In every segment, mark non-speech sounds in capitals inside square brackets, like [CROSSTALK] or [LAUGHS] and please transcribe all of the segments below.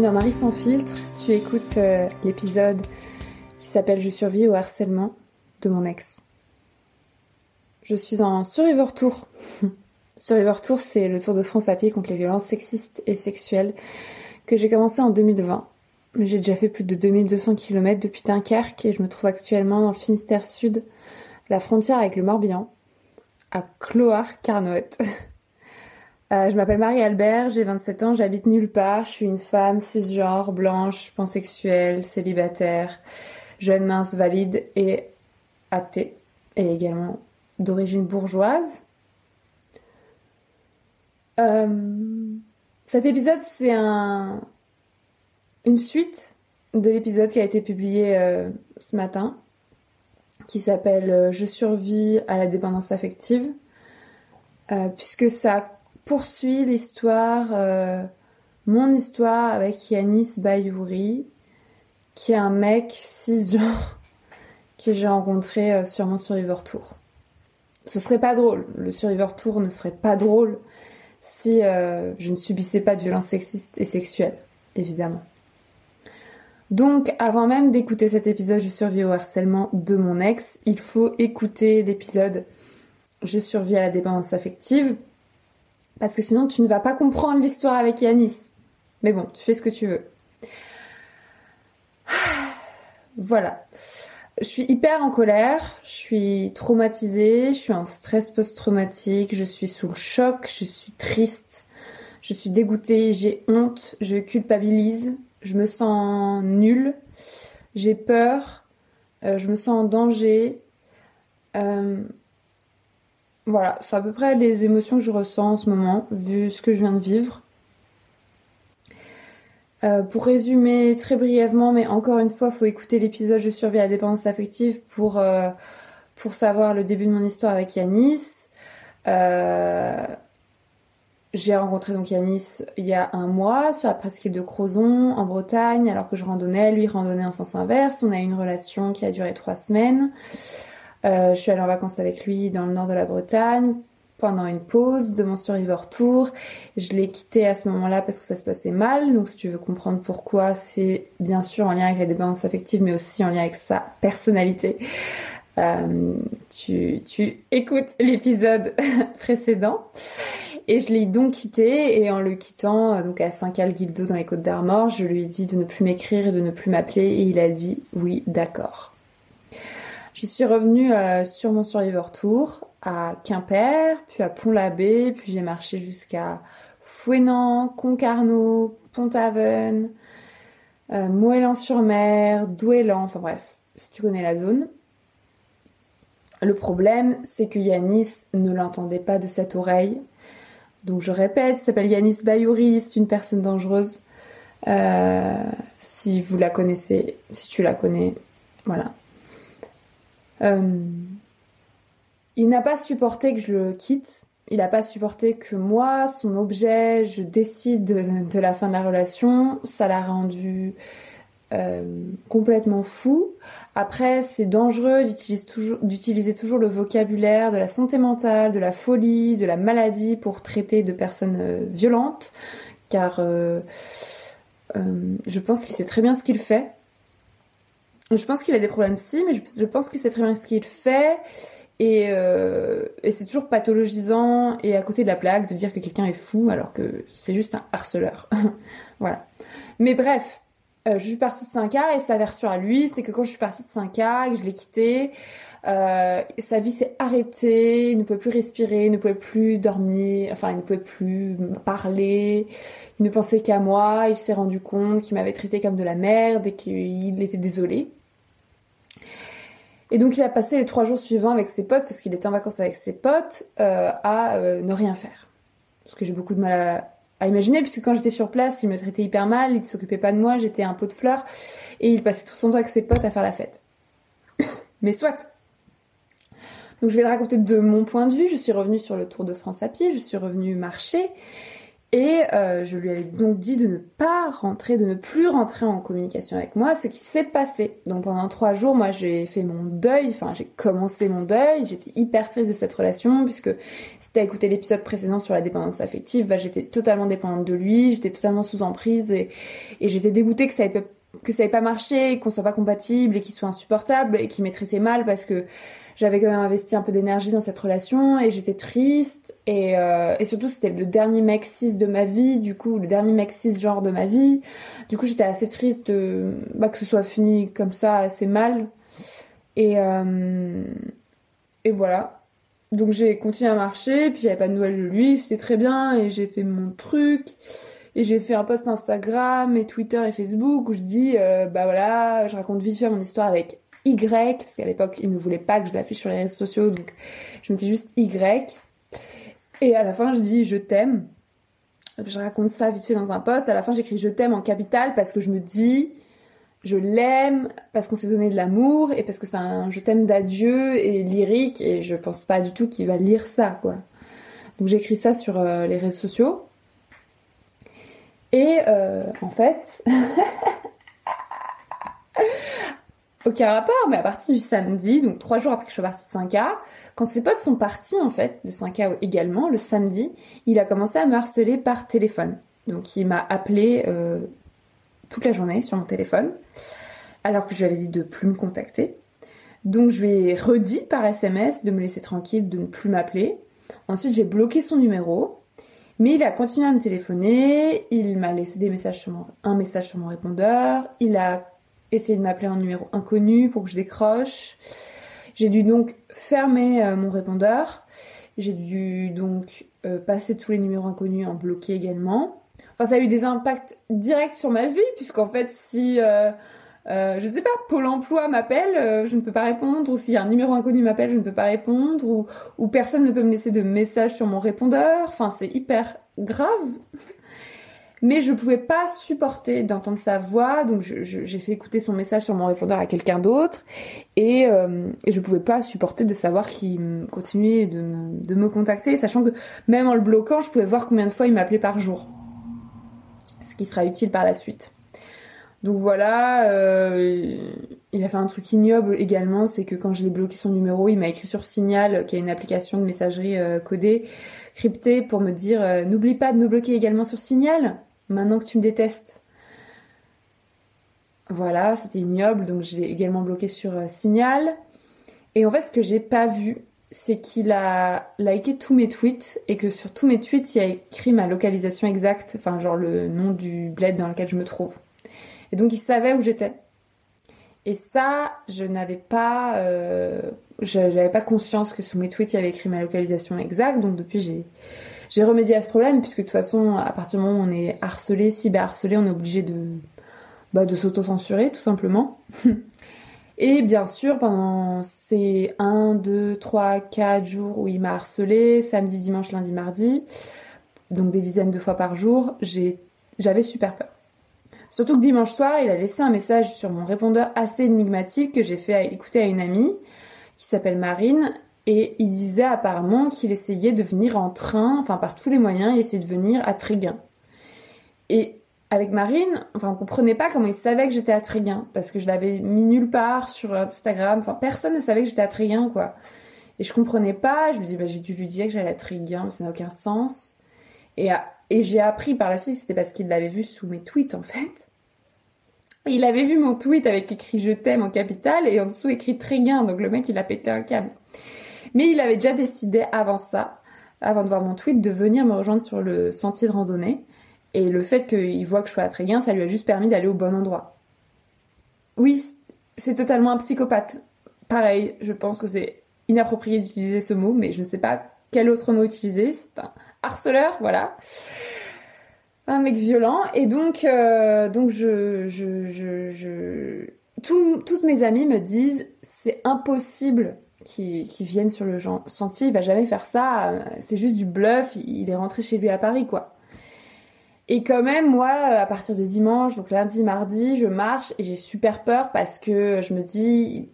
dans Marie sans filtre. Tu écoutes euh, l'épisode qui s'appelle Je survis au harcèlement de mon ex. Je suis en Survivor Tour. [LAUGHS] Survivor Tour, c'est le Tour de France à pied contre les violences sexistes et sexuelles que j'ai commencé en 2020. J'ai déjà fait plus de 2200 km depuis Dunkerque et je me trouve actuellement dans le Finistère Sud, la frontière avec le Morbihan, à Cloire-Carnoët. [LAUGHS] Euh, je m'appelle Marie-Albert, j'ai 27 ans, j'habite nulle part, je suis une femme cisgenre, blanche, pansexuelle, célibataire, jeune, mince, valide et athée, et également d'origine bourgeoise. Euh, cet épisode, c'est un, une suite de l'épisode qui a été publié euh, ce matin, qui s'appelle Je survis à la dépendance affective, puisque ça poursuit l'histoire, euh, mon histoire avec Yanis Bayouri, qui est un mec cisgenre [LAUGHS] que j'ai rencontré euh, sur mon Survivor Tour. Ce serait pas drôle, le Survivor Tour ne serait pas drôle si euh, je ne subissais pas de violences sexistes et sexuelles, évidemment. Donc, avant même d'écouter cet épisode Je survis au harcèlement de mon ex, il faut écouter l'épisode Je survis à la dépendance affective parce que sinon, tu ne vas pas comprendre l'histoire avec Yanis. Mais bon, tu fais ce que tu veux. [SIGHS] Voilà. Je suis hyper en colère, je suis traumatisée, je suis en stress post-traumatique, je suis sous le choc, je suis triste, je suis dégoûtée, j'ai honte, je culpabilise, je me sens nulle, j'ai peur, euh, je me sens en danger. Euh, voilà, c'est à peu près les émotions que je ressens en ce moment, vu ce que je viens de vivre. Euh, pour résumer très brièvement, mais encore une fois, il faut écouter l'épisode Je survis à la dépendance affective pour, euh, pour savoir le début de mon histoire avec Yanis. Euh, j'ai rencontré donc Yanis il y a un mois sur la presqu'île de Crozon en Bretagne, alors que je randonnais, lui randonnait en sens inverse. On a eu une relation qui a duré trois semaines. Euh, je suis allée en vacances avec lui dans le nord de la Bretagne pendant une pause de mon Survivor Tour. Je l'ai quitté à ce moment-là parce que ça se passait mal. Donc si tu veux comprendre pourquoi, c'est bien sûr en lien avec la dépendance affective, mais aussi en lien avec sa personnalité. Euh, tu, écoutes l'épisode [LAUGHS] précédent. Et je l'ai donc quitté et en le quittant donc à Saint-Cal-Guildo dans les Côtes d'Armor, je lui ai dit de ne plus m'écrire et de ne plus m'appeler et il a dit oui, d'accord. Je suis revenue euh, sur mon Survivor Tour à Quimper, puis à Pont-l'Abbé, puis j'ai marché jusqu'à Fouenan, Concarneau, Pont-Aven, euh, Moëlan-sur-Mer, Douélan, enfin bref, si tu connais la zone. Le problème, c'est que Yanis ne l'entendait pas de cette oreille. Donc je répète, il s'appelle Yanis Bayouri, c'est une personne dangereuse. Euh, si vous la connaissez, si tu la connais, voilà. Euh, il n'a pas supporté que je le quitte. Il n'a pas supporté que moi, son objet, je décide de, la fin de la relation. Ça l'a rendu euh, complètement fou. Après, c'est dangereux d'utiliser toujours, le vocabulaire de la santé mentale, de la folie, de la maladie pour traiter de personnes euh, violentes, car je pense qu'il sait très bien ce qu'il fait. Je pense qu'il a des problèmes si, mais je, pense qu'il sait très bien ce qu'il fait. Euh, et, c'est toujours pathologisant et à côté de la plaque de dire que quelqu'un est fou alors que c'est juste un harceleur. [LAUGHS] voilà. Mais bref, euh, je suis partie de 5A et sa version à lui, c'est que quand je suis partie de 5A et que je l'ai quitté, euh, sa vie s'est arrêtée, il ne pouvait plus respirer, il ne pouvait plus dormir, enfin il ne pouvait plus parler, il ne pensait qu'à moi, il s'est rendu compte qu'il m'avait traité comme de la merde et qu'il était désolé. Et donc il a passé les trois jours suivants avec ses potes, parce qu'il était en vacances avec ses potes, euh, à euh, ne rien faire. Ce que j'ai beaucoup de mal à, imaginer, puisque quand j'étais sur place, il me traitait hyper mal, il ne s'occupait pas de moi, j'étais un pot de fleurs, et il passait tout son temps avec ses potes à faire la fête. [COUGHS] Mais soit. Donc je vais le raconter de mon point de vue, je suis revenue sur le Tour de France à pied, je suis revenue marcher, Et euh, je lui avais donc dit de ne pas rentrer, de ne plus rentrer en communication avec moi, ce qui s'est passé. Donc pendant trois jours, moi j'ai fait mon deuil, enfin j'ai commencé mon deuil, j'étais hyper triste de cette relation, puisque si t'as écouté l'épisode précédent sur la dépendance affective, bah, j'étais totalement dépendante de lui, j'étais totalement sous emprise, et, j'étais dégoûtée que ça ait que ça ait pas marché, qu'on soit pas compatible et qu'il soit insupportable et qu'il m'ait traité mal parce que j'avais quand même investi un peu d'énergie dans cette relation et j'étais triste. Et, euh, et surtout c'était le dernier mec cis de ma vie du coup le dernier mec cis genre de ma vie. Du coup j'étais assez triste de, bah, que ce soit fini comme ça assez mal. Et euh, et voilà. Donc j'ai continué à marcher puis j'avais pas de nouvelles de lui c'était très bien et j'ai fait mon truc. Et j'ai fait un post Instagram et Twitter et Facebook où je dis euh, bah voilà je raconte vite fait mon histoire avec y, parce qu'à l'époque, il ne voulait pas que je l'affiche sur les réseaux sociaux, donc je mettais juste Y. Et à la fin, je dis je t'aime. Je raconte ça vite fait dans un post. À la fin, j'écris je t'aime en capital parce que je me dis je l'aime, parce qu'on s'est donné de l'amour et parce que c'est un je t'aime d'adieu et lyrique et je pense pas du tout qu'il va lire ça, quoi. Donc j'écris ça sur euh, les réseaux sociaux. Et euh, en fait, [LAUGHS] aucun rapport, mais à partir du samedi, donc trois jours après que je sois partie de 5K, quand ses potes sont partis en fait de 5K également, le samedi, il a commencé à me harceler par téléphone. Donc il m'a appelé euh, toute la journée sur mon téléphone, alors que je lui avais dit de plus me contacter. Donc je lui ai redit par SMS de me laisser tranquille, de ne plus m'appeler. Ensuite j'ai bloqué son numéro, mais il a continué à me téléphoner, il m'a laissé des messages un message sur mon répondeur, il a essayer de m'appeler un numéro inconnu pour que je décroche. J'ai dû donc fermer euh, mon répondeur. J'ai dû donc euh, passer tous les numéros inconnus en bloqué également. Enfin, ça a eu des impacts directs sur ma vie, puisqu'en fait, si, euh, je sais pas, Pôle emploi m'appelle, je ne peux pas répondre, ou si un numéro inconnu m'appelle, je ne peux pas répondre, ou personne ne peut me laisser de message sur mon répondeur. Enfin, c'est hyper grave mais je pouvais pas supporter d'entendre sa voix, donc j'ai fait écouter son message sur mon répondeur à quelqu'un d'autre, et, euh, et, je pouvais pas supporter de savoir qu'il continuait de, de, me contacter, sachant que même en le bloquant, je pouvais voir combien de fois il m'appelait par jour, ce qui sera utile par la suite. Donc voilà, euh, il a fait un truc ignoble également, c'est que quand je l'ai bloqué son numéro, il m'a écrit sur Signal, qui est une application de messagerie euh, codée, cryptée, pour me dire euh, n'oublie pas de me bloquer également sur Signal maintenant que tu me détestes. Voilà, c'était ignoble, donc j'ai également bloqué sur euh, Signal. Et en fait, ce que j'ai pas vu, c'est qu'il a liké tous mes tweets et que sur tous mes tweets, il a écrit ma localisation exacte, enfin genre le nom du bled dans lequel je me trouve. Et donc il savait où j'étais. Et ça, je n'avais pas, euh, j'avais pas conscience que sur mes tweets il avait écrit ma localisation exacte. Donc depuis j'ai j'ai remédié à ce problème puisque de toute façon, à partir du moment où on est harcelé, cyberharcelé, on est obligé de, bah, de s'auto-censurer tout simplement. [LAUGHS] Et bien sûr, pendant ces 1, 2, 3, 4 jours où il m'a harcelé, samedi, dimanche, lundi, mardi, donc des dizaines de fois par jour, j'avais super peur. Surtout que dimanche soir, il a laissé un message sur mon répondeur assez énigmatique que j'ai fait écouter à une amie qui s'appelle Marine et il disait apparemment qu'il essayait de venir en train, enfin par tous les moyens, il essayait de venir à Tréguin. Et avec Marine, enfin on comprenait pas comment il savait que j'étais à Tréguin, parce que je l'avais mis nulle part sur Instagram, enfin personne ne savait que j'étais à Tréguin quoi. Et je comprenais pas, je me dis bah j'ai dû lui dire que j'allais à Tréguin, mais ça n'a aucun sens. Et, et j'ai appris par la suite, c'était parce qu'il l'avait vu sous mes tweets en fait. il avait vu mon tweet avec écrit je t'aime en capital et en dessous écrit Tréguin, donc le mec il a pété un câble. Mais il avait déjà décidé avant ça, avant de voir mon tweet, de venir me rejoindre sur le sentier de randonnée. Et le fait qu'il voit que je sois à Tréguin, ça lui a juste permis d'aller au bon endroit. Oui, c'est totalement un psychopathe. Pareil, je pense que c'est inapproprié d'utiliser ce mot, mais je ne sais pas quel autre mot utiliser. C'est un harceleur, voilà. Un mec violent. Et donc, euh, je, je, je... toutes mes amies me disent c'est impossible qui, viennent sur le sentier, il va jamais faire ça, euh, c'est juste du bluff, il est rentré chez lui à Paris quoi. Et quand même, moi, à partir de dimanche, donc lundi, mardi, je marche et j'ai super peur parce que je me dis,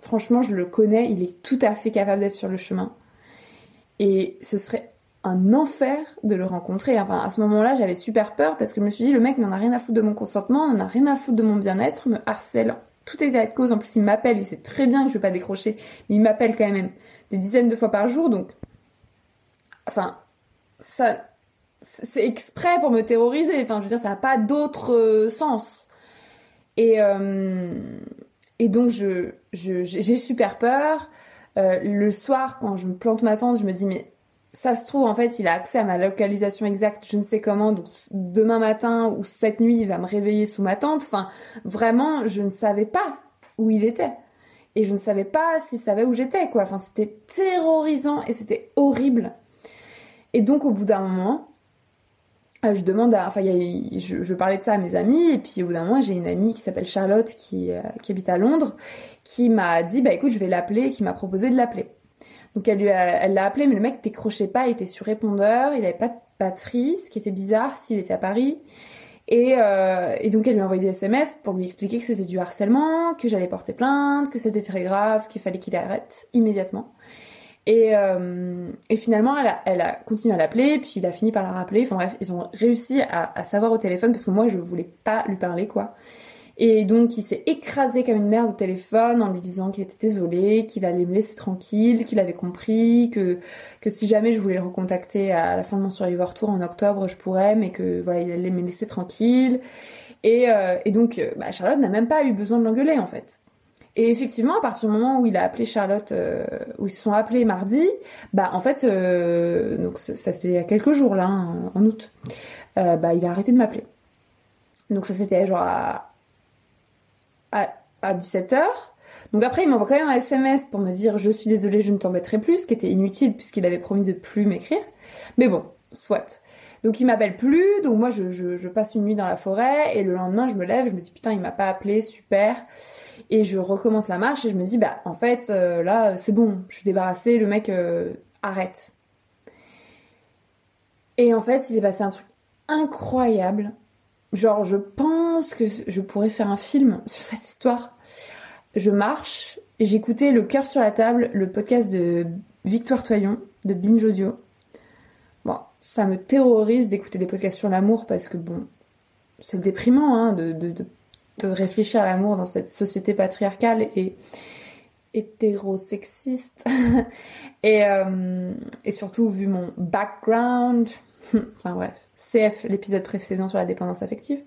franchement, je le connais, il est tout à fait capable d'être sur le chemin. Et ce serait un enfer de le rencontrer. Enfin, à ce moment-là, j'avais super peur parce que je me suis dit, le mec n'en a rien à foutre de mon consentement, n'en a rien à foutre de mon bien-être, me harcèle. Tout est à de cause. En plus, il m'appelle, il sait très bien que je vais pas décrocher. Il m'appelle quand même des dizaines de fois par jour, donc, enfin, ça, c'est exprès pour me terroriser. Enfin, je veux dire, ça n'a pas d'autre euh, sens. Et, euh, et donc, je, j'ai super peur. Euh, le soir, quand je me plante ma tente, je me dis, mais ça se trouve, en fait, il a accès à ma localisation exacte, je ne sais comment, donc demain matin ou cette nuit, il va me réveiller sous ma tente. Enfin, vraiment, je ne savais pas où il était. Et je ne savais pas s'il savait où j'étais, quoi. Enfin, c'était terrorisant et c'était horrible. Et donc, au bout d'un moment, euh, je demande à, enfin, je, parlais de ça à mes amis, et puis au bout d'un moment, j'ai une amie qui s'appelle Charlotte, qui, euh, habite à Londres, qui m'a dit, bah écoute, je vais l'appeler, qui m'a proposé de l'appeler. Donc elle lui elle l'a appelé, mais le mec décrochait pas, il était sur répondeur, il avait pas de batterie, ce qui était bizarre s'il était à Paris. Et, euh, donc elle lui a envoyé des SMS pour lui expliquer que c'était du harcèlement, que j'allais porter plainte, que c'était très grave, qu'il fallait qu'il arrête immédiatement. Et, euh, finalement, elle a, elle a, continué à l'appeler, puis il a fini par la rappeler. Enfin bref, ils ont réussi à, à, savoir au téléphone parce que moi, je voulais pas lui parler, quoi. Et donc il s'est écrasé comme une merde au téléphone en lui disant qu'il était désolé, qu'il allait me laisser tranquille, qu'il avait compris, que, que si jamais je voulais le recontacter à la fin de mon Survivor Tour en octobre, je pourrais, mais que voilà, il allait me laisser tranquille. Et, euh, et donc euh, bah, Charlotte n'a même pas eu besoin de l'engueuler en fait. Et effectivement, à partir du moment où il a appelé Charlotte, euh, où ils se sont appelés mardi, bah en fait, donc ça, c'était il y a quelques jours là, hein, en août, bah il a arrêté de m'appeler. Donc ça c'était genre à, à, 17h. Donc après, il m'envoie quand même un SMS pour me dire je suis désolée, je ne t'embêterai plus, ce qui était inutile puisqu'il avait promis de plus m'écrire. Mais bon, soit. Donc il m'appelle plus, donc moi je, je, passe une nuit dans la forêt et le lendemain je me lève, je me dis putain il m'a pas appelé, super. Et je recommence la marche et je me dis bah en fait euh, là c'est bon, je suis débarrassée, le mec euh, arrête. Et en fait il s'est passé un truc incroyable. Genre, je pense que je pourrais faire un film sur cette histoire. Je marche, j'écoutais Le cœur sur la table, le podcast de Victoire Toyon, de Binge Audio. Bon, ça me terrorise d'écouter des podcasts sur l'amour parce que, bon, c'est déprimant hein, de, de, réfléchir à l'amour dans cette société patriarcale et hétérosexiste. [LAUGHS] et, euh, et surtout, vu mon background, [LAUGHS] enfin bref. CF, l'épisode précédent sur la dépendance affective.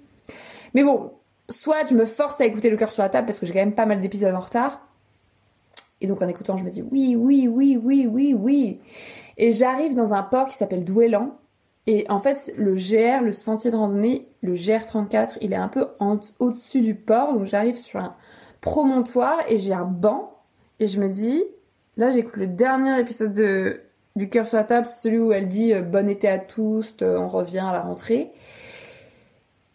Mais bon, soit je me force à écouter le cœur sur la table parce que j'ai quand même pas mal d'épisodes en retard. Et donc en écoutant, je me dis oui, oui, oui, oui, oui, oui. Et j'arrive dans un port qui s'appelle Douélan. Et en fait, le GR, le sentier de randonnée, le GR34, il est un peu au-dessus du port. Donc j'arrive sur un promontoire et j'ai un banc. Et je me dis, là j'écoute le dernier épisode de du cœur sur la table, c'est celui où elle dit euh, bon été à tous, euh, on revient à la rentrée.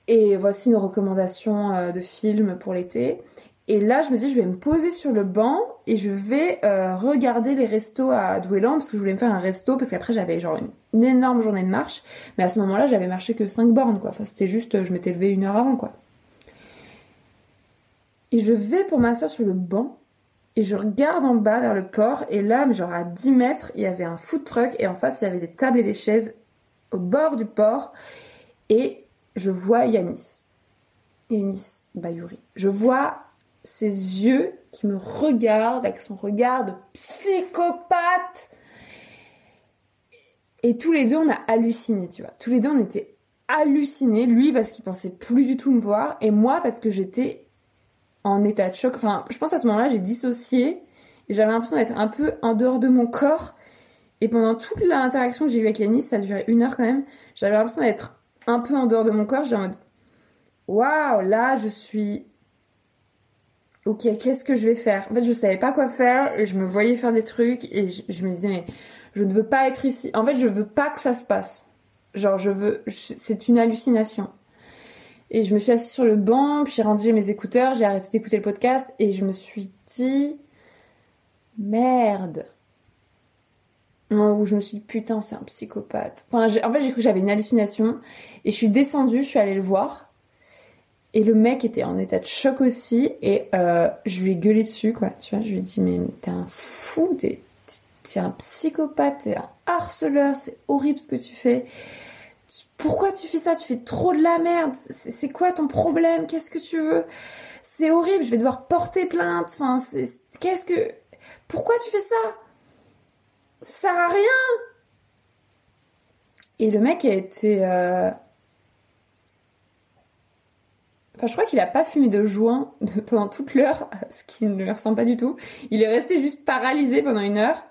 Et voici nos recommandations euh, de films pour l'été. Et là, je me dis, je vais me poser sur le banc et je vais regarder les restos à Douélan parce que je voulais me faire un resto parce qu'après j'avais genre une, énorme journée de marche. Mais à ce moment-là, j'avais marché que 5 bornes quoi. Enfin, c'était juste, je m'étais levée une heure avant quoi. Et je vais pour m'asseoir sur le banc et je regarde en bas vers le port, et là, genre à 10 mètres, il y avait un food truck, et en face, il y avait des tables et des chaises au bord du port, et je vois Yanis. Yanis Bayuri. Je vois ses yeux qui me regardent avec son regard de psychopathe. Et tous les deux, on a halluciné, tu vois. Tous les deux, on était hallucinés. Lui parce qu'il pensait plus du tout me voir, et moi parce que j'étais en état de choc. Enfin, je pense à ce moment-là, j'ai dissocié et j'avais l'impression d'être un peu en dehors de mon corps. Et pendant toute l'interaction que j'ai eue avec Yanis, ça a duré une heure quand même, j'avais l'impression d'être un peu en dehors de mon corps. J'étais en mode waouh, là je suis. Ok, qu'est-ce que je vais faire? En fait, je savais pas quoi faire je me voyais faire des trucs et je, me disais, mais je ne veux pas être ici. En fait, je veux pas que ça se passe. Genre, je veux. C'est une hallucination. Et je me suis assise sur le banc, puis j'ai rangé mes écouteurs, j'ai arrêté d'écouter le podcast et je me suis dit merde. Où je me suis dit putain c'est un psychopathe. Enfin, en fait j'ai cru que j'avais une hallucination et je suis descendue, je suis allée le voir et le mec était en état de choc aussi et euh, je lui ai gueulé dessus quoi. Tu vois, je lui ai dit mais t'es un fou, t'es t'es un psychopathe, t'es un harceleur, c'est horrible ce que tu fais. Pourquoi tu fais ça? Tu fais trop de la merde. C'est quoi ton problème? Qu'est-ce que tu veux? C'est horrible, je vais devoir porter plainte. Enfin, qu'est-ce que. Pourquoi tu fais ça? Ça sert à rien Et le mec a été. Euh, Enfin, je crois qu'il a pas fumé de joint [LAUGHS] pendant toute l'heure, ce qui ne lui ressemble pas du tout. Il est resté juste paralysé pendant une heure.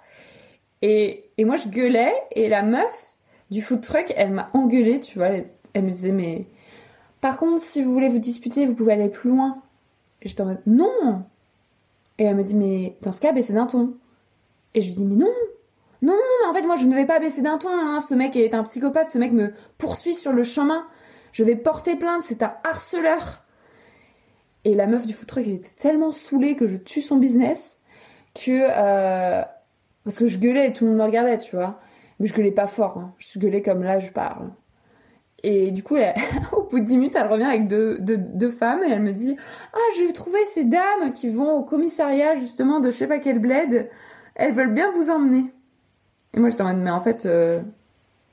Et, et moi, je gueulais. Et la meuf du food truck, elle m'a engueulée, tu vois. Elle, me disait, mais par contre, si vous voulez vous disputer, vous pouvez aller plus loin. Et j'étais en mode, non Et elle me dit, mais dans ce cas, baissez d'un ton. Et je lui dis, mais non non, non, non, en fait, moi, je ne vais pas baisser d'un ton. Hein. Ce mec est un psychopathe. Ce mec me poursuit sur le chemin je vais porter plainte, c'est un harceleur. Et la meuf du food truck était tellement saoulée que je tue son business que. Euh, parce que je gueulais et tout le monde me regardait, tu vois. Mais je gueulais pas fort, hein. je gueulais comme là je parle. Et du coup, [LAUGHS] au bout de 10 minutes, elle revient avec deux, deux, femmes et elle me dit Ah, j'ai trouvé ces dames qui vont au commissariat justement de je sais pas quel bled. Elles veulent bien vous emmener. Et moi, j'étais en mode Mais en fait, euh,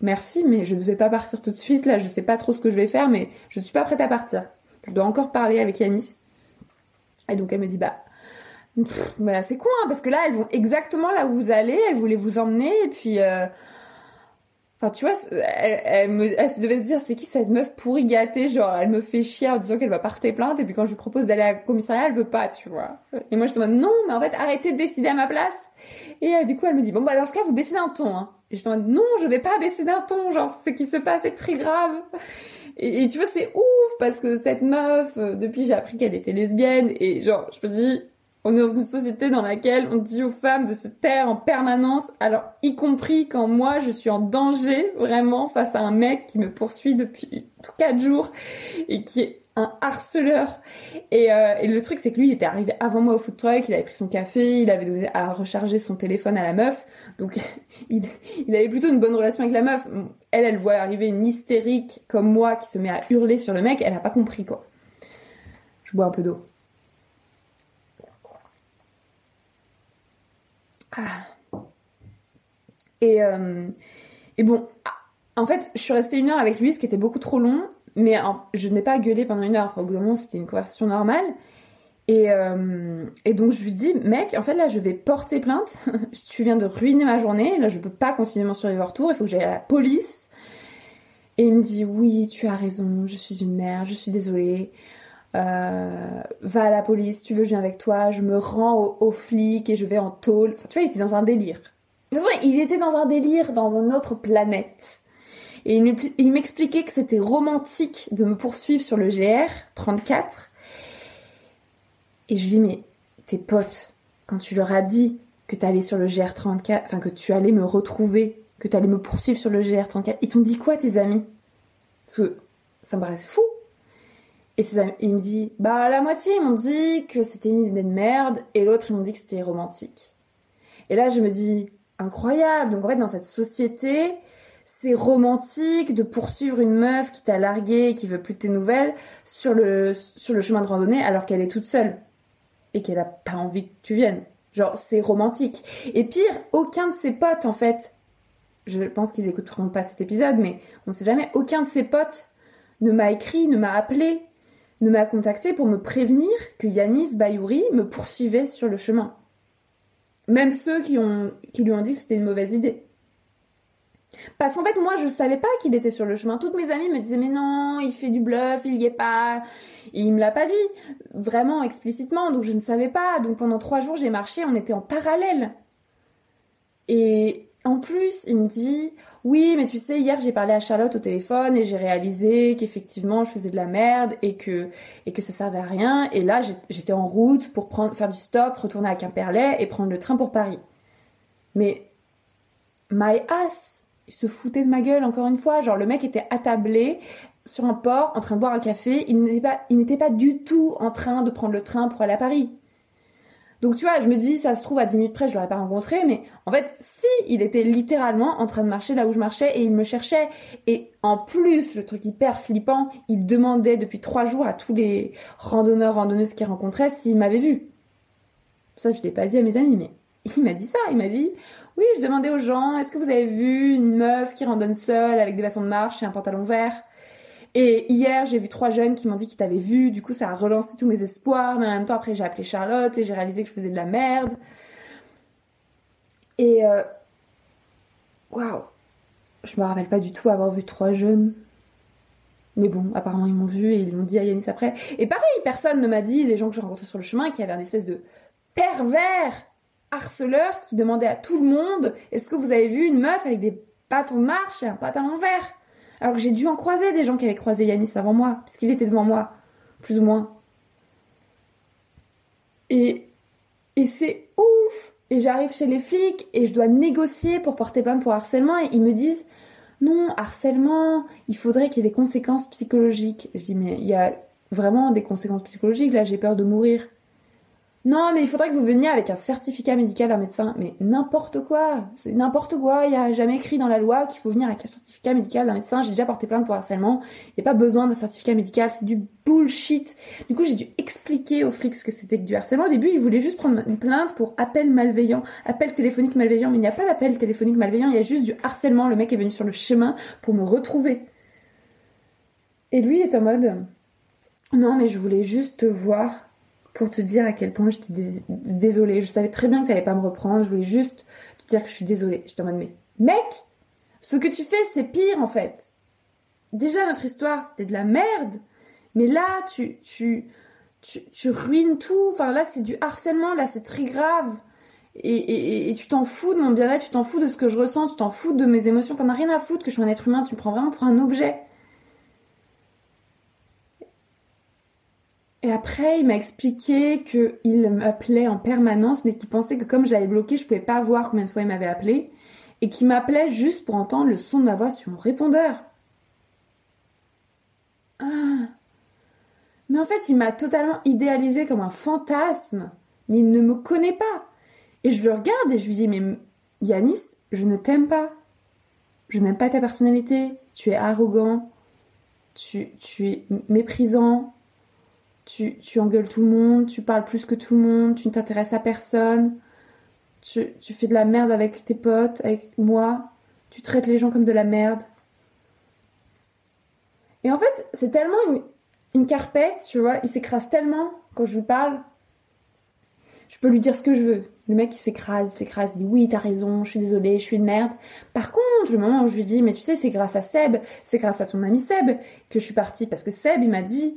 merci, mais je ne vais pas partir tout de suite. Là, je sais pas trop ce que je vais faire, mais je suis pas prête à partir. Je dois encore parler avec Yanis. Et donc elle me dit bah, bah c'est con hein, parce que là elles vont exactement là où vous allez. Elles voulaient vous emmener et puis. Euh, enfin, tu vois, elle, me, elle se devait se dire, c'est qui cette meuf pourri gâtée Genre, elle me fait chier en disant qu'elle va porter plainte, et puis quand je lui propose d'aller à la commissariat, elle veut pas, tu vois. Et moi, je te demande, non, mais en fait, arrêtez de décider à ma place. Et euh, du coup, elle me dit, bon, bah, dans ce cas, vous baissez d'un ton, hein. Et je te dis, non, je vais pas baisser d'un ton, genre, ce qui se passe est très grave. Et, tu vois, c'est ouf, parce que cette meuf, euh, depuis j'ai appris qu'elle était lesbienne, et genre, je me dis, on est dans une société dans laquelle on dit aux femmes de se taire en permanence, alors y compris quand moi je suis en danger vraiment face à un mec qui me poursuit depuis 4 jours et qui est un harceleur. Et, euh, le truc c'est que lui il était arrivé avant moi au food truck, il avait pris son café, il avait donné à recharger son téléphone à la meuf. Donc [LAUGHS] il, il, avait plutôt une bonne relation avec la meuf. Elle, elle voit arriver une hystérique comme moi qui se met à hurler sur le mec, elle a pas compris quoi. Je bois un peu d'eau. Et, euh, et bon, en fait, je suis restée une heure avec lui, ce qui était beaucoup trop long, mais je n'ai pas gueulé pendant une heure. Au bout d'un moment, c'était une conversation normale. Et, euh, et, donc je lui dis, mec, en fait là je vais porter plainte. [LAUGHS] tu viens de ruiner ma journée. Là je peux pas continuer mon survivor tour. Il faut que j'aille à la police. Et il me dit, oui, tu as raison. Je suis une mère. Je suis désolée. Euh, va à la police. Tu veux, je viens avec toi. Je me rends au, flic et je vais en tôle. Enfin, tu vois, il était dans un délire. De toute façon, il était dans un délire dans une autre planète. Et il m'expliquait que c'était romantique de me poursuivre sur le GR 34 et je lui dis, mais tes potes, quand tu leur as dit que tu allais sur le GR34, enfin que tu allais me retrouver, que tu allais me poursuivre sur le GR34, ils t'ont dit quoi tes amis? Parce que ça me paraissait fou. Et il me dit, bah la moitié ils m'ont dit que c'était une idée de merde, et l'autre ils m'ont dit que c'était romantique. Et là je me dis, incroyable. Donc en fait dans cette société, c'est romantique de poursuivre une meuf qui t'a largué et qui veut plus de tes nouvelles sur le, sur le chemin de randonnée alors qu'elle est toute seule et qu'elle a pas envie que tu viennes. Genre, c'est romantique. Et pire, aucun de ses potes, en fait, je pense qu'ils écouteront pas cet épisode, mais on sait jamais, aucun de ses potes ne m'a écrit, ne m'a appelé, ne m'a contacté pour me prévenir que Yanis Bayouri me poursuivait sur le chemin. Même ceux qui, lui ont dit que c'était une mauvaise idée. Parce qu'en fait, moi, je savais pas qu'il était sur le chemin. Toutes mes amies me disaient, mais non, il fait du bluff, il y est pas. Et il me l'a pas dit, vraiment explicitement, donc je ne savais pas. Donc pendant trois jours, j'ai marché, on était en parallèle. Et en plus, il me dit, oui, mais tu sais, hier, j'ai parlé à Charlotte au téléphone et j'ai réalisé qu'effectivement, je faisais de la merde et que, et que ça servait à rien. Et là, j'étais en route pour faire du stop, retourner à Quimperlé et prendre le train pour Paris. Mais, my ass! il se foutait de ma gueule encore une fois. Genre le mec était attablé sur un port en train de boire un café. Il n'était pas, il n'était pas du tout en train de prendre le train pour aller à Paris. Donc tu vois, je me dis, ça se trouve à 10 minutes près, je l'aurais pas rencontré, mais en fait, si, il était littéralement en train de marcher là où je marchais et il me cherchait. Et en plus, le truc hyper flippant, il demandait depuis trois jours à tous les randonneurs, randonneuses qu'il rencontrait s'ils m'avaient vu. Ça, je l'ai pas dit à mes amis, mais il m'a dit ça, il m'a dit Oui, je demandais aux gens, est-ce que vous avez vu une meuf qui randonne seule avec des bâtons de marche et un pantalon vert? Et hier, j'ai vu trois jeunes qui m'ont dit qu'ils t'avaient vu. Du coup, ça a relancé tous mes espoirs. Mais en même temps, après, j'ai appelé Charlotte et j'ai réalisé que je faisais de la merde. Et euh, waouh, je me rappelle pas du tout avoir vu trois jeunes. Mais bon, apparemment ils m'ont vu et ils l'ont dit à Yanis après. Et pareil, personne ne m'a dit, les gens que j'ai rencontrés sur le chemin, qu'il y avait un espèce de pervers harceleur qui demandait à tout le monde est-ce que vous avez vu une meuf avec des bâtons de marche et un pantalon vert? Alors que j'ai dû en croiser des gens qui avaient croisé Yanis avant moi, puisqu'il était devant moi, plus ou moins. Et, et c'est ouf Et j'arrive chez les flics et je dois négocier pour porter plainte pour harcèlement et ils me disent non, harcèlement, il faudrait qu'il y ait des conséquences psychologiques. Je dis, mais il y a vraiment des conséquences psychologiques, là j'ai peur de mourir. Non, mais il faudrait que vous veniez avec un certificat médical d'un médecin. Mais n'importe quoi, c'est n'importe quoi. Il n'y a jamais écrit dans la loi qu'il faut venir avec un certificat médical d'un médecin. J'ai déjà porté plainte pour harcèlement. Il n'y a pas besoin d'un certificat médical, c'est du bullshit. Du coup, j'ai dû expliquer aux flics ce que c'était que du harcèlement. Au début, ils voulaient juste prendre une plainte pour appel malveillant, appel téléphonique malveillant. Mais il n'y a pas d'appel téléphonique malveillant, il y a juste du harcèlement. Le mec est venu sur le chemin pour me retrouver. Et lui, il est en mode, non, mais je voulais juste te voir pour te dire à quel point j'étais désolée. Je savais très bien que tu n'allais pas me reprendre. Je voulais juste te dire que je suis désolée. J'étais en mode, mais mec, ce que tu fais, c'est pire en fait. Déjà, notre histoire, c'était de la merde. Mais là, tu, tu, tu, ruines tout. Enfin, là, c'est du harcèlement. Là, c'est très grave. Et, et tu t'en fous de mon bien-être, tu t'en fous de ce que je ressens, tu t'en fous de mes émotions. T'en as rien à foutre que je sois un être humain. Tu me prends vraiment pour un objet. Et après, il m'a expliqué qu'il m'appelait en permanence, mais qu'il pensait que comme je l'avais bloqué, je pouvais pas voir combien de fois il m'avait appelé, et qu'il m'appelait juste pour entendre le son de ma voix sur mon répondeur. Ah. Mais en fait, il m'a totalement idéalisé comme un fantasme, mais il ne me connaît pas. Et je le regarde et je lui dis, mais Yanis, je ne t'aime pas. Je n'aime pas ta personnalité. Tu es arrogant. Tu es méprisant tu, tu engueules tout le monde, tu parles plus que tout le monde, tu ne t'intéresses à personne, tu, tu fais de la merde avec tes potes, avec moi, tu traites les gens comme de la merde. Et en fait, c'est tellement une, une carpette, tu vois, il s'écrase tellement quand je lui parle. Je peux lui dire ce que je veux. Le mec, il s'écrase, il s'écrase, il dit oui, t'as raison, je suis désolée, je suis une merde. Par contre, le moment où je lui dis, mais tu sais, c'est grâce à Seb, c'est grâce à ton ami Seb que je suis partie. Parce que Seb, il m'a dit,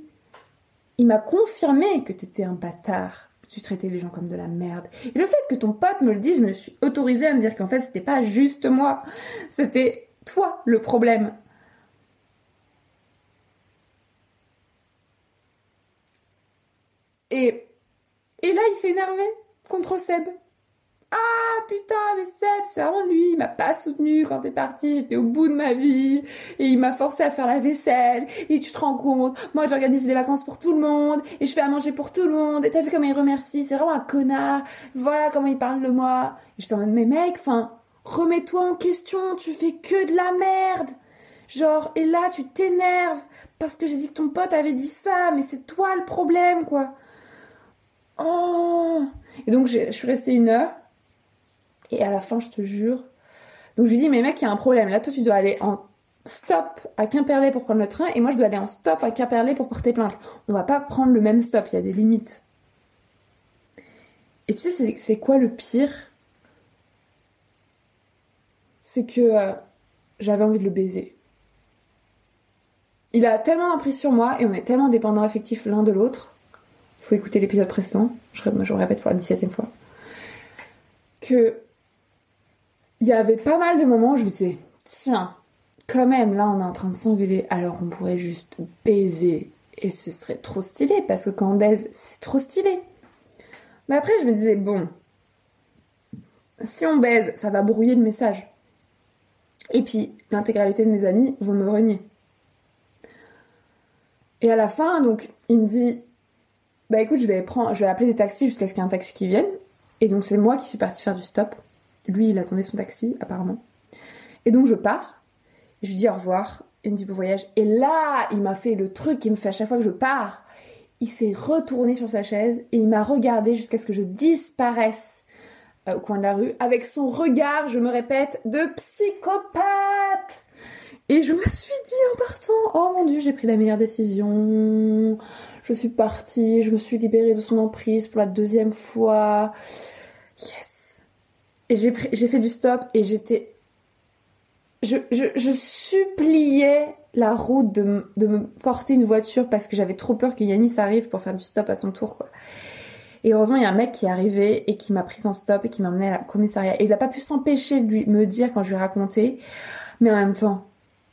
il m'a confirmé que t'étais un bâtard, que tu traitais les gens comme de la merde. Et le fait que ton pote me le dise, je me suis autorisée à me dire qu'en fait c'était pas juste moi, c'était toi le problème. Et, et là il s'est énervé contre Seb. Ah putain, mais Seb, c'est vraiment lui, il m'a pas soutenu quand t'es parti, j'étais au bout de ma vie, et il m'a forcé à faire la vaisselle, et tu te rends compte, moi j'organise les vacances pour tout le monde, et je fais à manger pour tout le monde, et t'as vu comment il remercie, c'est vraiment un connard, voilà comment il parle de moi. Et je t'en mode, mais mec, enfin, remets-toi en question, tu fais que de la merde. Genre, et là tu t'énerves, parce que j'ai dit que ton pote avait dit ça, mais c'est toi le problème, quoi. Oh. Et donc je suis restée une heure, et à la fin, je te jure. Donc je lui dis, mais mec, il y a un problème. Là, toi, tu dois aller en stop à Quimperlé pour prendre le train et moi, je dois aller en stop à Quimperlé pour porter plainte. On va pas prendre le même stop, il y a des limites. Et tu sais, c'est quoi le pire? C'est que euh, j'avais envie de le baiser. Il a tellement appris sur moi et on est tellement dépendants affectifs l'un de l'autre. Il faut écouter l'épisode précédent, je, je répète pour la 17 e fois. Que il y avait pas mal de moments où je me disais, tiens, quand même, là on est en train de s'engueuler, alors on pourrait juste baiser et ce serait trop stylé parce que quand on baise, c'est trop stylé. Mais après, je me disais, bon, si on baise, ça va brouiller le message. Et puis, l'intégralité de mes amis vont me renier. Et à la fin, donc, il me dit, bah écoute, je vais prendre, je vais appeler des taxis jusqu'à ce qu'il y ait un taxi qui vienne. Et donc, c'est moi qui suis partie faire du stop. Lui, il attendait son taxi, apparemment. Et donc, je pars. je lui dis au revoir. Il me dit bon voyage. Et là, il m'a fait le truc qu'il me fait à chaque fois que je pars. Il s'est retourné sur sa chaise et il m'a regardé jusqu'à ce que je disparaisse au coin de la rue, avec son regard, je me répète, de psychopathe. Et je me suis dit en partant, oh mon dieu, j'ai pris la meilleure décision. Je suis partie, je me suis libérée de son emprise pour la deuxième fois. Et j'ai, fait du stop et j'étais... Je suppliais la route de, de, me porter une voiture parce que j'avais trop peur que Yanis arrive pour faire du stop à son tour, quoi. Et heureusement, il y a un mec qui est arrivé et qui m'a pris en stop et qui m'a emmené à la commissariat. Et il n'a pas pu s'empêcher de lui, me dire quand je lui ai raconté. Mais en même temps,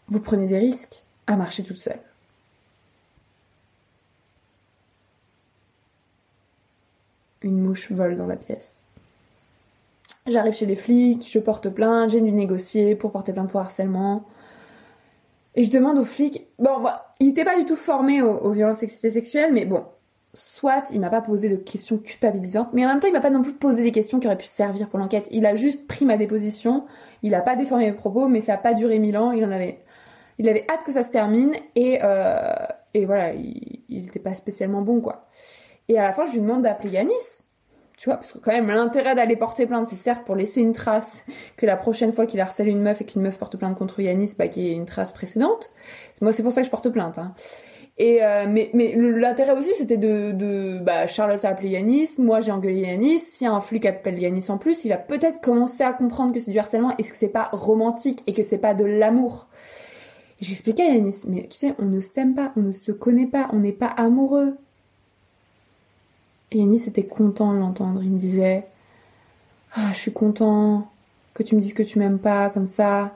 vous prenez des risques à marcher toute seule. Une mouche vole dans la pièce. J'arrive chez les flics, je porte plainte, j'ai dû négocier pour porter plainte pour harcèlement. Et je demande aux flics, bon, bah, il n'était pas du tout formé aux, violences sexuelles, mais bon, soit il m'a pas posé de questions culpabilisantes, mais en même temps il m'a pas non plus posé des questions qui auraient pu servir pour l'enquête. Il a juste pris ma déposition, il a pas déformé mes propos, mais ça a pas duré mille ans, il en avait, il avait hâte que ça se termine et euh, voilà, il, il était pas spécialement bon quoi. Et à la fin je lui demande d'appeler Yanis, tu vois, parce que quand même l'intérêt d'aller porter plainte, c'est certes pour laisser une trace que la prochaine fois qu'il harcèle une meuf et qu'une meuf porte plainte contre Yanis, bah qu'il y ait une trace précédente. Moi c'est pour ça que je porte plainte. Hein. Et euh, mais l'intérêt aussi c'était de, de bah Charlotte a appelé Yanis, moi j'ai engueulé Yanis, si un flic appelle Yanis en plus, il va peut-être commencer à comprendre que c'est du harcèlement et que c'est pas romantique et que c'est pas de l'amour. J'expliquais à Yanis, mais tu sais, on ne s'aime pas, on ne se connaît pas, on n'est pas amoureux. Et Yanis était content de l'entendre, il me disait "Ah, je suis content que tu me dises que tu m'aimes pas comme ça.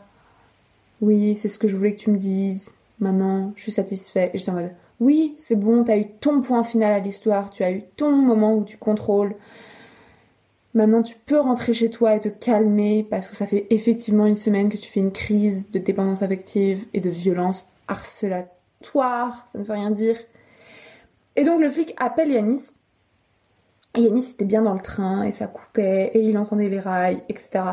Oui, c'est ce que je voulais que tu me dises." Maintenant, je suis satisfait. Et j'étais en mode, oui, c'est bon, t'as eu ton point final à l'histoire, tu as eu ton moment où tu contrôles. Maintenant, tu peux rentrer chez toi et te calmer parce que ça fait effectivement une semaine que tu fais une crise de dépendance affective et de violence harcelatoire. Ça ne veut rien dire. Et donc, le flic appelle Yanis. Yanis était bien dans le train et ça coupait et il entendait les rails, etc.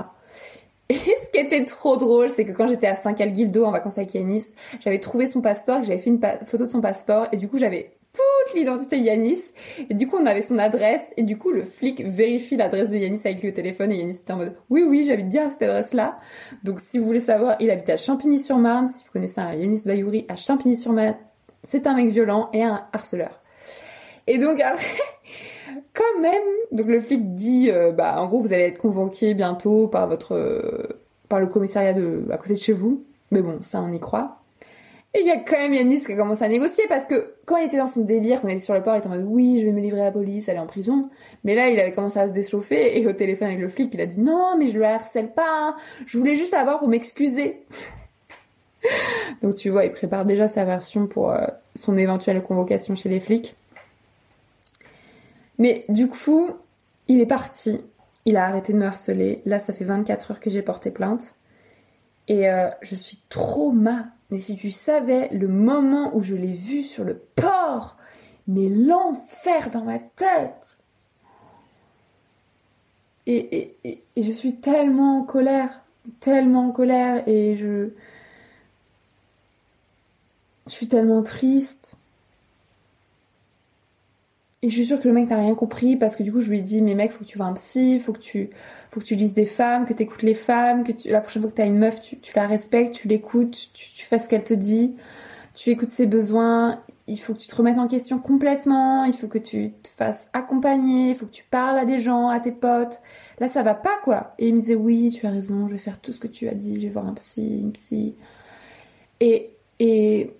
[LAUGHS] Et ce qui était trop drôle, c'est que quand j'étais à Saint-Calguildo en vacances avec Yanis, j'avais trouvé son passeport, j'avais fait une photo de son passeport, et du coup j'avais toute l'identité de Yanis, et du coup on avait son adresse, et du coup le flic vérifie l'adresse de Yanis avec lui au téléphone, et Yanis était en mode oui oui j'habite bien à cette adresse-là. Donc si vous voulez savoir, il habite à Champigny-sur-Marne, si vous connaissez un Yanis Bayouri à Champigny-sur-Marne, c'est un mec violent et un harceleur. Et donc après [LAUGHS] quand même. Donc le flic dit, euh, bah en gros vous allez être convoqué bientôt par votre, euh, par le commissariat de à côté de chez vous. Mais bon, ça on y croit. Et il y a quand même Yanis qui a commencé à négocier parce que quand il était dans son délire, quand il était sur le port, il était en mode oui, je vais me livrer à la police, aller en prison. Mais là, il avait commencé à se déchauffer et au téléphone avec le flic, il a dit non, mais je le harcèle pas, je voulais juste avoir pour m'excuser. [LAUGHS] Donc tu vois, il prépare déjà sa version pour euh, son éventuelle convocation chez les flics. Mais du coup, il est parti. Il a arrêté de me harceler. Là, ça fait 24 heures que j'ai porté plainte. Et euh, je suis trop ma. Mais si tu savais le moment où je l'ai vu sur le port, mais l'enfer dans ma tête. Et, et, et, je suis tellement en colère, tellement en colère, et je, je suis tellement triste. Et je suis sûre que le mec n'a rien compris parce que du coup je lui ai dit mais mec faut que tu vois un psy, faut que tu faut que tu lises des femmes, que tu écoutes les femmes, que la prochaine fois que tu as une meuf tu, la respectes, tu l'écoutes, tu, tu fais ce qu'elle te dit, tu écoutes ses besoins, il faut que tu te remettes en question complètement, il faut que tu te fasses accompagner, il faut que tu parles à des gens, à tes potes. Là ça va pas quoi. Et il me disait oui tu as raison, je vais faire tout ce que tu as dit, je vais voir un psy, une psy. Et, et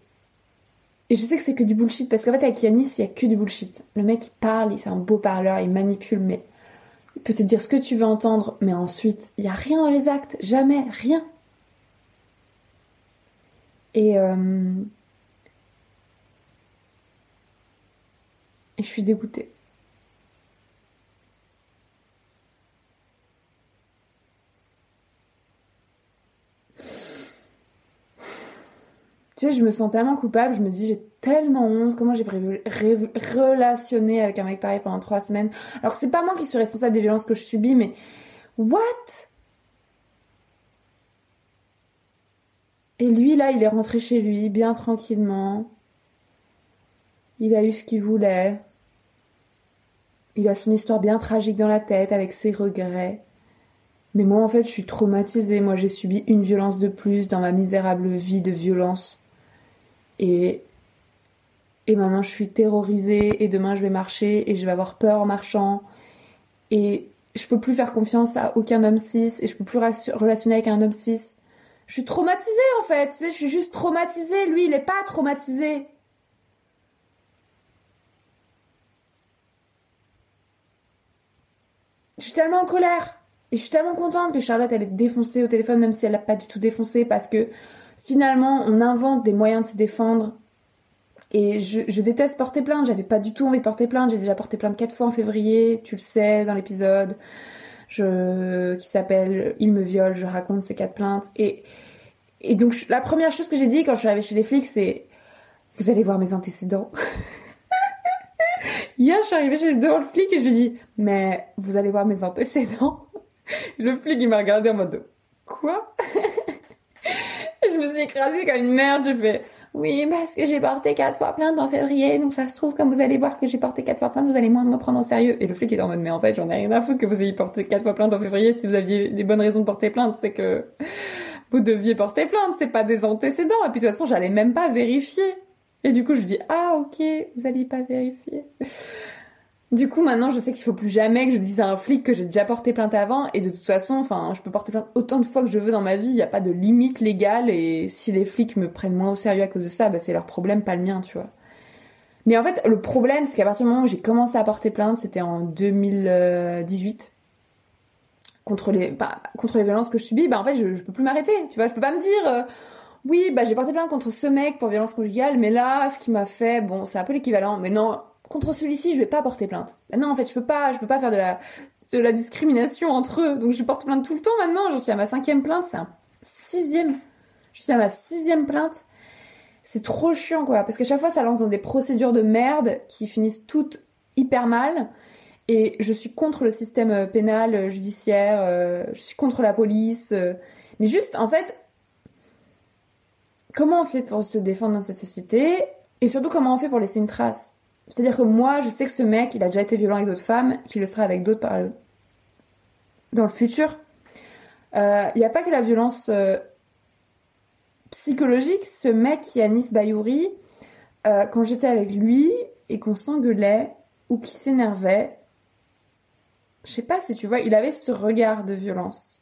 et je sais que c'est que du bullshit parce qu'en fait avec Yanis il y a que du bullshit. Le mec il parle, c'est un beau parleur, il manipule mais il peut te dire ce que tu veux entendre mais ensuite il y a rien dans les actes, jamais, rien. Et euh... et je suis dégoûtée. Je me sens tellement coupable, je me dis j'ai tellement honte, comment j'ai prévu relationner avec un mec pareil pendant trois semaines. Alors c'est pas moi qui suis responsable des violences que je subis, mais what? Et lui là, il est rentré chez lui bien tranquillement. Il a eu ce qu'il voulait. Il a son histoire bien tragique dans la tête avec ses regrets. Mais moi, en fait, je suis traumatisée. Moi, j'ai subi une violence de plus dans ma misérable vie de violence. Et, et maintenant, je suis terrorisée. Et demain, je vais marcher et je vais avoir peur en marchant. Et je peux plus faire confiance à aucun homme cis. Et je peux plus relationner avec un homme cis. Je suis traumatisée, en fait. Tu sais, je suis juste traumatisée. Lui, il est pas traumatisé. Je suis tellement en colère. Et je suis tellement contente que Charlotte, elle est défoncée au téléphone, même si elle l'a pas du tout défoncé, parce que finalement, on invente des moyens de se défendre. Et je, déteste porter plainte. J'avais pas du tout envie de porter plainte. J'ai déjà porté plainte quatre fois en février. Tu le sais dans l'épisode. Qui s'appelle Il me viole. Je raconte ces quatre plaintes. Et, donc, la première chose que j'ai dit quand je suis arrivée chez les flics, c'est Vous allez voir mes antécédents. [LAUGHS] Hier, je suis arrivée chez le flic et je lui dis Mais vous allez voir mes antécédents [LAUGHS] le flic, il m'a regardé en mode Quoi? [LAUGHS] Je me suis écrasée comme une merde. J'ai fait Oui, parce que j'ai porté quatre fois plainte en février. Donc ça se trouve, comme vous allez voir que j'ai porté quatre fois plainte, vous allez moins me prendre en sérieux. Et le flic est en mode Mais en fait, j'en ai rien à foutre que vous ayez porté quatre fois plainte en février. Si vous aviez des bonnes raisons de porter plainte, c'est que vous deviez porter plainte. C'est pas des antécédents. Et puis de toute façon, j'allais même pas vérifier. Et du coup, je dis Ah, ok, vous allez pas vérifier. Du coup, maintenant, je sais qu'il faut plus jamais que je dise à un flic que j'ai déjà porté plainte avant. Et de toute façon, enfin, je peux porter plainte autant de fois que je veux dans ma vie. Il n'y a pas de limite légale. Et si les flics me prennent moins au sérieux à cause de ça, bah, c'est leur problème, pas le mien, tu vois. Mais en fait, le problème, c'est qu'à partir du moment où j'ai commencé à porter plainte, c'était en 2018 contre les bah, contre les violences que je subis, bah en fait, je, je peux plus m'arrêter. Tu vois, je peux pas me dire. Euh, oui, bah j'ai porté plainte contre ce mec pour violence conjugale, mais là, ce qui m'a fait, bon, c'est un peu l'équivalent. Mais non, contre celui-ci, je vais pas porter plainte. Bah non, en fait, je peux pas, je peux pas faire de la, discrimination entre eux. Donc je porte plainte tout le temps maintenant. J'en suis à ma cinquième plainte, c'est un sixième. Je suis à ma sixième plainte. C'est trop chiant, quoi. Parce qu'à chaque fois, ça lance dans des procédures de merde qui finissent toutes hyper mal. Et je suis contre le système euh, pénal, euh, judiciaire, euh, je suis contre la police. mais juste, en fait, comment on fait pour se défendre dans cette société? Et surtout, comment on fait pour laisser une trace? C'est-à-dire que moi, je sais que ce mec, il a déjà été violent avec d'autres femmes, qu'il le sera avec d'autres par dans le futur. Il euh, n'y a pas que la violence euh, psychologique. Ce mec, Yanis Bayouri, euh, quand j'étais avec lui et qu'on s'engueulait ou qu'il s'énervait, je sais pas si tu vois, il avait ce regard de violence.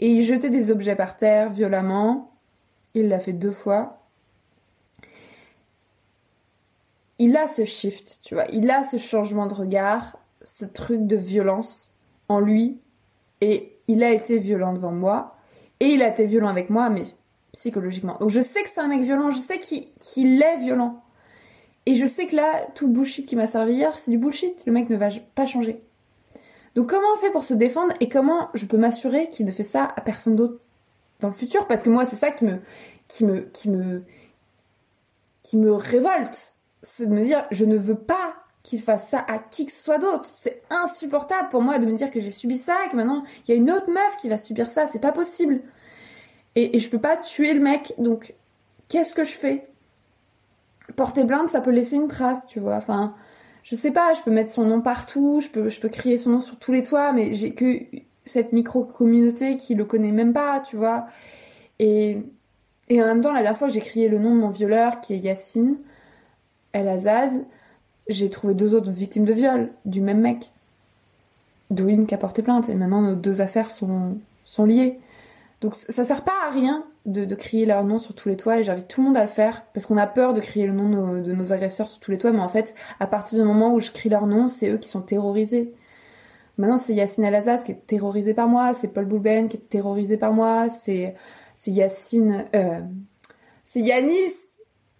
Et il jetait des objets par terre violemment. Il l'a fait deux fois. Il a ce shift, tu vois, il a ce changement de regard, ce truc de violence en lui, et il a été violent devant moi, et il a été violent avec moi, mais psychologiquement. Donc je sais que c'est un mec violent, je sais qu'il est violent. Et je sais que là, tout le bullshit qui m'a servi hier, c'est du bullshit, le mec ne va pas changer. Donc comment on fait pour se défendre et comment je peux m'assurer qu'il ne fait ça à personne d'autre dans le futur? Parce que moi, c'est ça qui me, qui me, qui me, qui me révolte c'est de me dire je ne veux pas qu'il fasse ça à qui que ce soit d'autre. C'est insupportable pour moi de me dire que j'ai subi ça et que maintenant il y a une autre meuf qui va subir ça. C'est pas possible. Et, et je peux pas tuer le mec. Donc qu'est-ce que je fais? Porter plainte, ça peut laisser une trace, tu vois. Enfin, je sais pas, je peux mettre son nom partout, je peux, je peux crier son nom sur tous les toits, mais j'ai que cette micro-communauté qui le connaît même pas, tu vois. Et, et en même temps, la dernière fois, j'ai crié le nom de mon violeur qui est Yacine. El Azaz, j'ai trouvé deux autres victimes de viol du même mec. D'où une qui a porté plainte. Et maintenant, nos deux affaires sont, sont liées. Donc ça sert pas à rien de, crier leur nom sur tous les toits et j'invite tout le monde à le faire parce qu'on a peur de crier le nom de nos, agresseurs sur tous les toits mais en fait à partir du moment où je crie leur nom c'est eux qui sont terrorisés. Maintenant c'est Yacine Alazaz qui est terrorisé par moi, c'est Paul Boulben qui est terrorisé par moi, c'est Yacine... Euh, c'est Yanis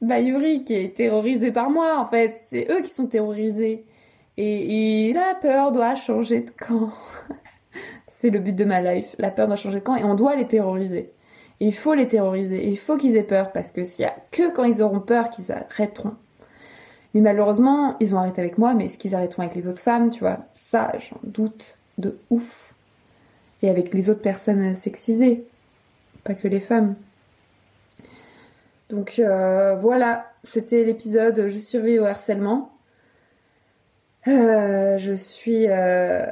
Bayuri qui est terrorisé par moi, en fait. C'est eux qui sont terrorisés. Et, la peur doit changer de camp. [LAUGHS] c'est le but de ma life. La peur doit changer de camp et on doit les terroriser. il faut les terroriser. il faut qu'ils aient peur parce que s'il y a que quand ils auront peur qu'ils arrêteront. Mais malheureusement, ils ont arrêté avec moi, mais est-ce qu'ils arrêteront avec les autres femmes, tu vois Ça, j'en doute de ouf. Et avec les autres personnes sexisées. Pas que les femmes. Donc euh, voilà, c'était l'épisode Je survis au harcèlement. Euh, je suis euh,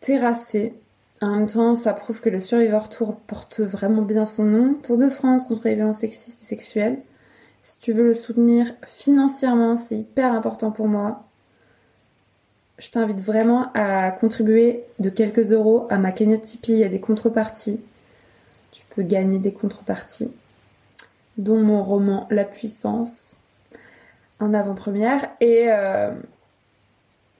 terrassée. En même temps, ça prouve que le Survivor Tour porte vraiment bien son nom. Tour de France contre les violences sexistes et sexuelles. Si tu veux le soutenir financièrement, c'est hyper important pour moi. Je t'invite vraiment à contribuer de quelques euros à ma cagnotte Tipeee. Il y a des contreparties. Tu peux gagner des contreparties, dont mon roman La Puissance en avant-première. Et, euh,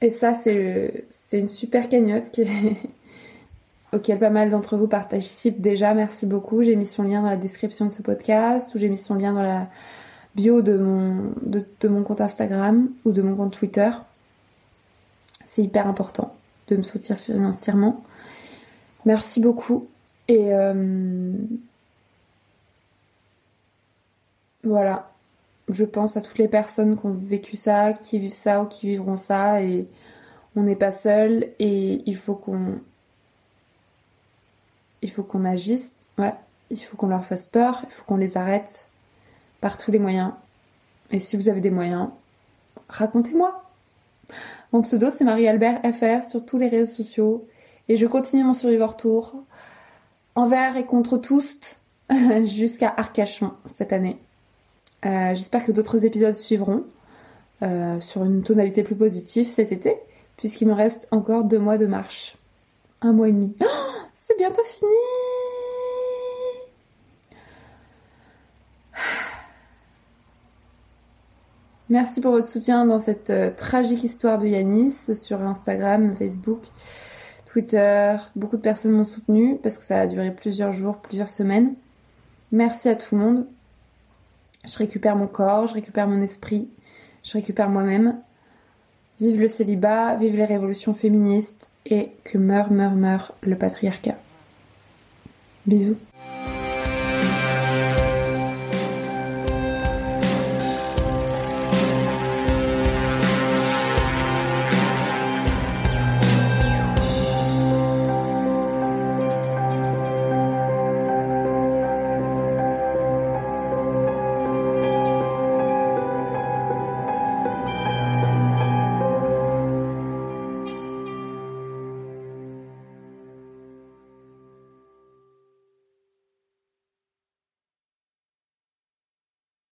et ça, c'est une super cagnotte [LAUGHS] auquel pas mal d'entre vous participent déjà. Merci beaucoup. J'ai mis son lien dans la description de ce podcast ou j'ai mis son lien dans la bio de mon, de, mon compte Instagram ou de mon compte Twitter. C'est hyper important de me soutenir financièrement. Merci beaucoup. Et euh, voilà. Je pense à toutes les personnes qui ont vécu ça, qui vivent ça ou qui vivront ça. Et on n'est pas seul. Et il faut qu'on il faut qu'on agisse, il faut qu'on leur fasse peur, il faut qu'on les arrête par tous les moyens. Et si vous avez des moyens, racontez-moi. Mon pseudo c'est Marie-Albert FR sur tous les réseaux sociaux et je continue mon Survivor Tour envers et contre tous [LAUGHS] jusqu'à Arcachon cette année. Euh, j'espère que d'autres épisodes suivront euh, sur une tonalité plus positive cet été puisqu'il me reste encore deux mois de marche. Un mois et demi. Oh c'est bientôt fini. Merci pour votre soutien dans cette euh, tragique histoire de Yanis sur Instagram, Facebook, Twitter. Beaucoup de personnes m'ont soutenu parce que ça a duré plusieurs jours, plusieurs semaines. Merci à tout le monde. Je récupère mon corps, je récupère mon esprit, je récupère moi-même. Vive le célibat, vive les révolutions féministes et que meurt, meurt, meurt le patriarcat. Bisous.